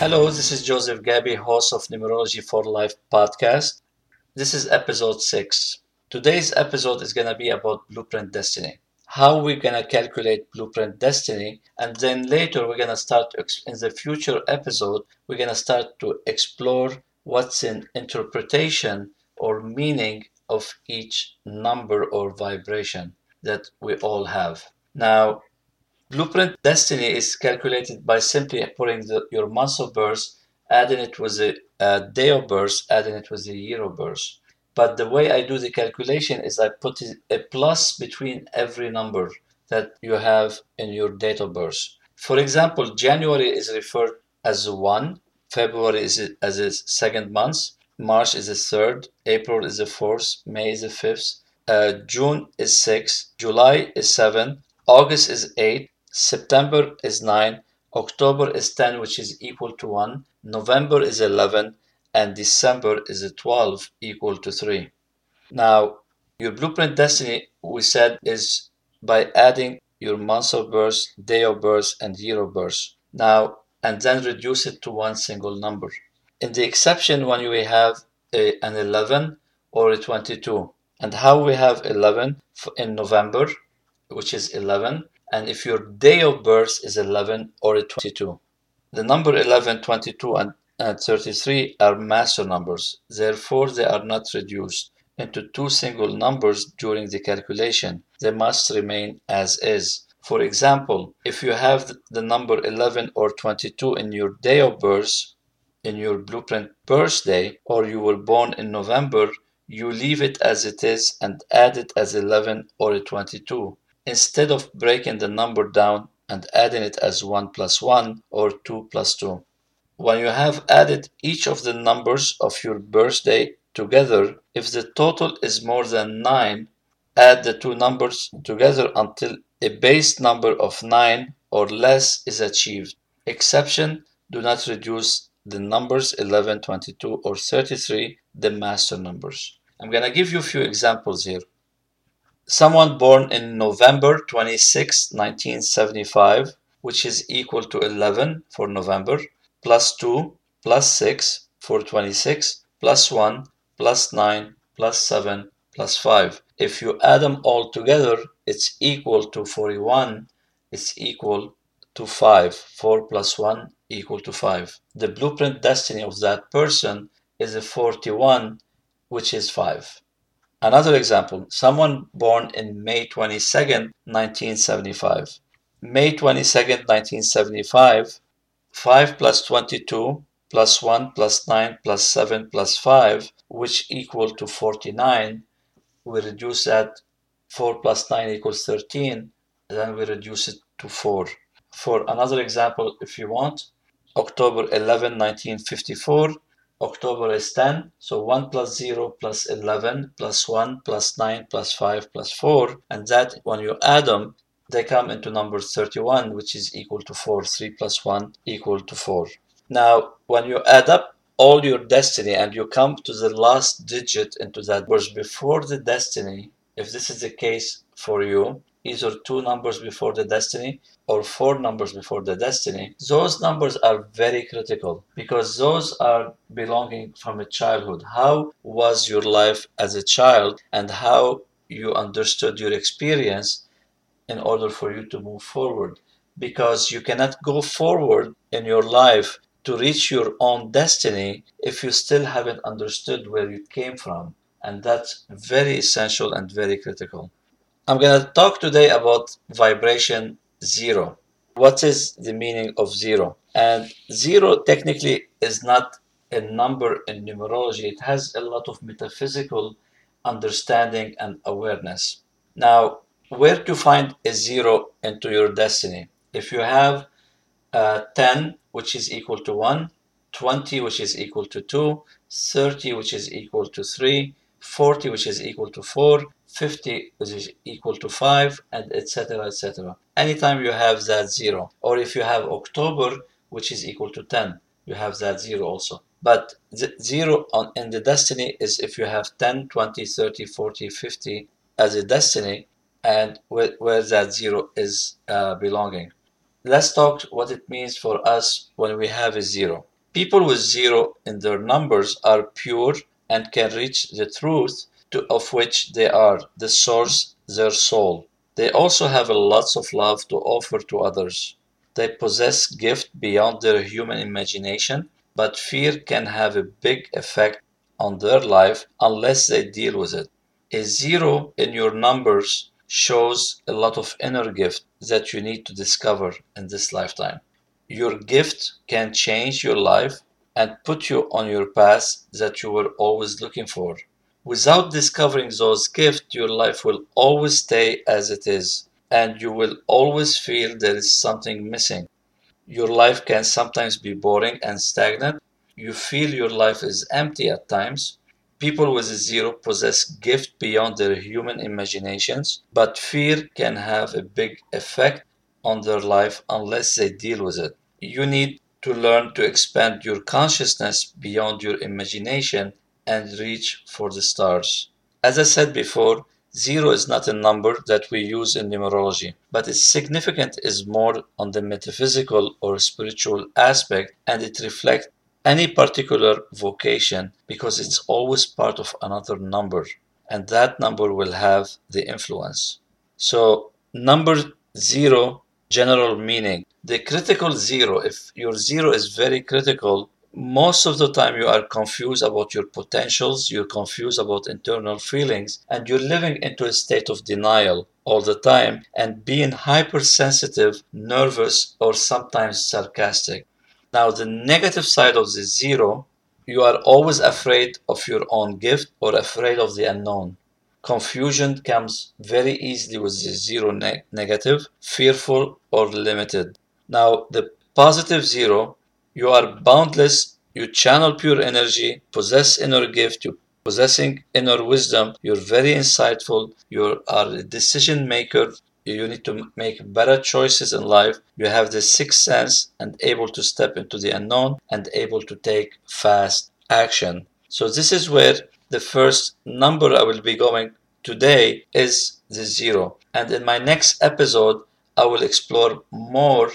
Hello, this is Joseph Gabi, host of Numerology for Life podcast. This is episode 6. Today's episode is going to be about Blueprint Destiny. How we're going to calculate Blueprint Destiny, and then later we're going to start in the future episode, we're going to start to explore what's in interpretation or meaning of each number or vibration that we all have. Now, Blueprint destiny is calculated by simply putting the, your month of birth, adding it with the uh, day of birth, adding it with the year of birth. But the way I do the calculation is I put a plus between every number that you have in your date of birth. For example, January is referred as one, February is as a second month, March is the third, April is the fourth, May is the fifth, uh, June is six, July is seven, August is eight, September is 9, October is 10, which is equal to 1, November is 11, and December is 12, equal to 3. Now, your blueprint destiny, we said, is by adding your month of birth, day of birth, and year of birth. Now, and then reduce it to one single number. In the exception, when we have a, an 11 or a 22, and how we have 11 in November, which is 11, and if your day of birth is 11 or 22. The number 11, 22, and, and 33 are master numbers, therefore, they are not reduced into two single numbers during the calculation. They must remain as is. For example, if you have the number 11 or 22 in your day of birth, in your blueprint birthday, or you were born in November, you leave it as it is and add it as 11 or 22 instead of breaking the number down and adding it as 1 plus 1 or 2 plus 2. When you have added each of the numbers of your birthday together, if the total is more than 9, add the two numbers together until a base number of 9 or less is achieved. Exception, do not reduce the numbers 11, 22, or 33, the master numbers. I'm going to give you a few examples here someone born in November 26, 1975, which is equal to 11 for November, plus 2, plus 6 for 26, plus 1, plus 9, plus 7, plus 5. If you add them all together, it's equal to 41. It's equal to 5. 4 plus 1 equal to 5. The blueprint destiny of that person is a 41, which is 5. Another example, someone born in May 22nd, 1975. May 22nd, 1975, 5 plus 22 plus 1 plus 9 plus 7 plus 5, which equal to 49. We reduce that 4 plus 9 equals 13, then we reduce it to 4. For another example, if you want, October 11, 1954, October is 10. So 1 plus 0 plus 11 plus 1 plus 9 plus 5 plus 4. And that, when you add them, they come into number 31, which is equal to 4. 3 plus 1 equal to 4. Now, when you add up all your destiny and you come to the last digit into that verse before the destiny, if this is the case for you, either two numbers before the destiny or four numbers before the destiny, those numbers are very critical because those are belonging from a childhood. How was your life as a child and how you understood your experience in order for you to move forward? Because you cannot go forward in your life to reach your own destiny if you still haven't understood where you came from. And that's very essential and very critical. I'm going to talk today about vibration zero. What is the meaning of zero? And zero technically is not a number in numerology. It has a lot of metaphysical understanding and awareness. Now, where to find a zero into your destiny? If you have uh, 10, which is equal to 1, 20, which is equal to 2, 30, which is equal to 3, 40, which is equal to 4, 50 is equal to 5 and etc etc anytime you have that 0 or if you have October which is equal to 10 you have that 0 also. But the 0 on in the destiny is if you have 10 20 30 40 50 as a destiny and where, where that 0 is uh, belonging. Let's talk what it means for us when we have a 0 People with zero in their numbers are pure and can reach the truth to, of which they are, the source, their soul. They also have lots of love to offer to others. They possess gift beyond their human imagination, but fear can have a big effect on their life unless they deal with it. A zero in your numbers shows a lot of inner gift that you need to discover in this lifetime. Your gift can change your life and put you on your path that you were always looking for. Without discovering those gifts, your life will always stay as it is, and you will always feel there is something missing. Your life can sometimes be boring and stagnant. You feel your life is empty at times. People with a zero possess gift beyond their human imaginations, but fear can have a big effect on their life unless they deal with it. You need to learn to expand your consciousness beyond your imagination and reach for the stars. As I said before, zero is not a number that we use in numerology, but its significance is more on the metaphysical or spiritual aspect and it reflects any particular vocation because it's always part of another number and that number will have the influence. So, number zero, general meaning. The critical zero, if your zero is very critical, most of the time you are confused about your potentials, you're confused about internal feelings, and you're living into a state of denial all the time and being hypersensitive, nervous, or sometimes sarcastic. Now, the negative side of the zero, you are always afraid of your own gift or afraid of the unknown. Confusion comes very easily with the zero ne- negative, fearful, or limited. Now, the positive zero, you are boundless, you channel pure energy, possess inner gift, you possessing inner wisdom, you're very insightful, you are a decision maker, you need to make better choices in life. You have the sixth sense and able to step into the unknown and able to take fast action. So this is where the first number I will be going today is the zero. And in my next episode, I will explore more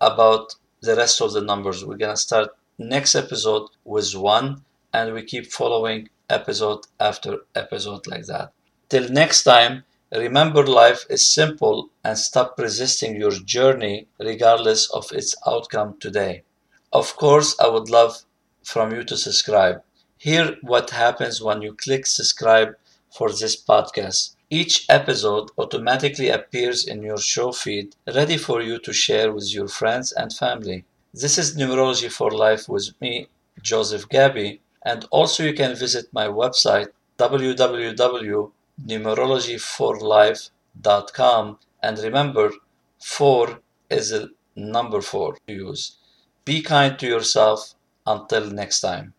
about the rest of the numbers. We're gonna start next episode with one and we keep following episode after episode like that. Till next time, Remember, life is simple and stop resisting your journey regardless of its outcome today. Of course, I would love from you to subscribe. Hear what happens when you click subscribe for this podcast. Each episode automatically appears in your show feed, ready for you to share with your friends and family. This is Numerology for Life with me, Joseph Gabby, and also you can visit my website www numerology4life.com and remember 4 is a number 4 to use. Be kind to yourself until next time.